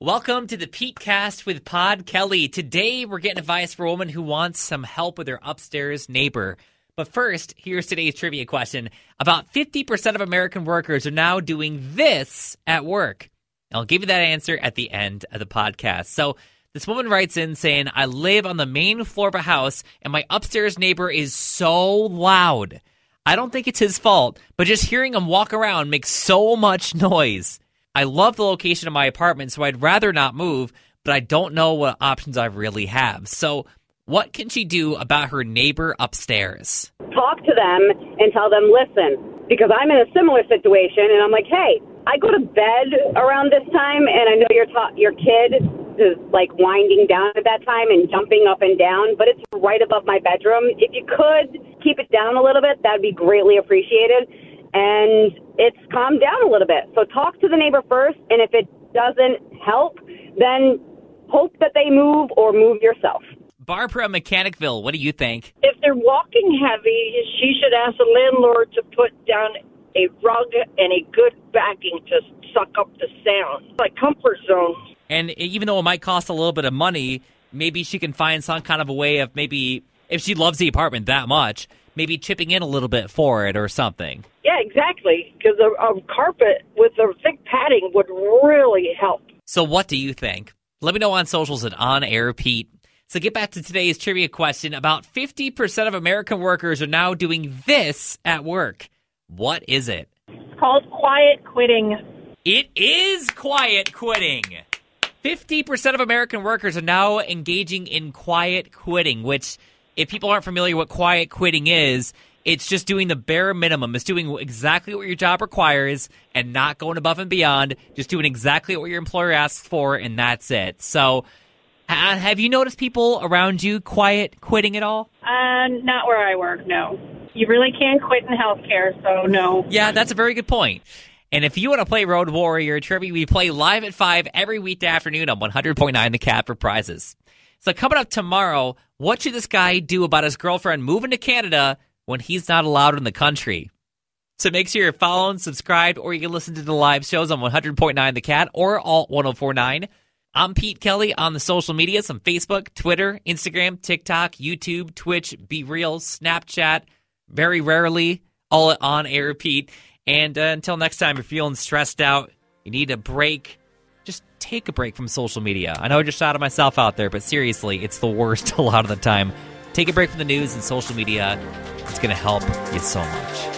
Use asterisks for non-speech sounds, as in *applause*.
Welcome to the Pete Cast with Pod Kelly. Today we're getting advice for a woman who wants some help with her upstairs neighbor. But first, here's today's trivia question. About 50% of American workers are now doing this at work. I'll give you that answer at the end of the podcast. So, this woman writes in saying, I live on the main floor of a house and my upstairs neighbor is so loud. I don't think it's his fault, but just hearing him walk around makes so much *laughs* noise. I love the location of my apartment, so I'd rather not move, but I don't know what options I really have. So, what can she do about her neighbor upstairs? talk to them and tell them, listen, because I'm in a similar situation, and I'm like, hey, I go to bed around this time, and I know your ta- your kid is like winding down at that time and jumping up and down, but it's right above my bedroom. If you could keep it down a little bit, that'd be greatly appreciated. And it's calmed down a little bit. So talk to the neighbor first, and if it doesn't help, then hope that they move or move yourself. Barbara Mechanicville, what do you think? if they're walking heavy, she should ask the landlord to put down a rug and a good backing to suck up the sound, like comfort zone. And even though it might cost a little bit of money, maybe she can find some kind of a way of maybe, if she loves the apartment that much, maybe chipping in a little bit for it or something. Yeah, exactly. Because a, a carpet with a thick padding would really help. So, what do you think? Let me know on socials at On Air Pete. So, get back to today's trivia question. About 50% of American workers are now doing this at work. What is it? It's called quiet quitting. It is quiet quitting. 50% of American workers are now engaging in quiet quitting, which, if people aren't familiar what quiet quitting is, it's just doing the bare minimum. It's doing exactly what your job requires and not going above and beyond, just doing exactly what your employer asks for, and that's it. So, have you noticed people around you quiet quitting at all? Uh, not where I work, no. You really can't quit in healthcare, so no. Yeah, that's a very good point. And if you want to play Road Warrior Trivia, we play live at 5 every weekday afternoon on 100.9 The Cat for prizes. So coming up tomorrow, what should this guy do about his girlfriend moving to Canada when he's not allowed in the country? So make sure you're following, subscribed, or you can listen to the live shows on 100.9 The Cat or Alt 1049. I'm Pete Kelly on the social medias on Facebook, Twitter, Instagram, TikTok, YouTube, Twitch, BeReal, Snapchat, very rarely, all on air Pete. And uh, until next time, if you're feeling stressed out, you need a break, just take a break from social media. I know I just shouted myself out there, but seriously, it's the worst *laughs* a lot of the time. Take a break from the news and social media. It's going to help you so much.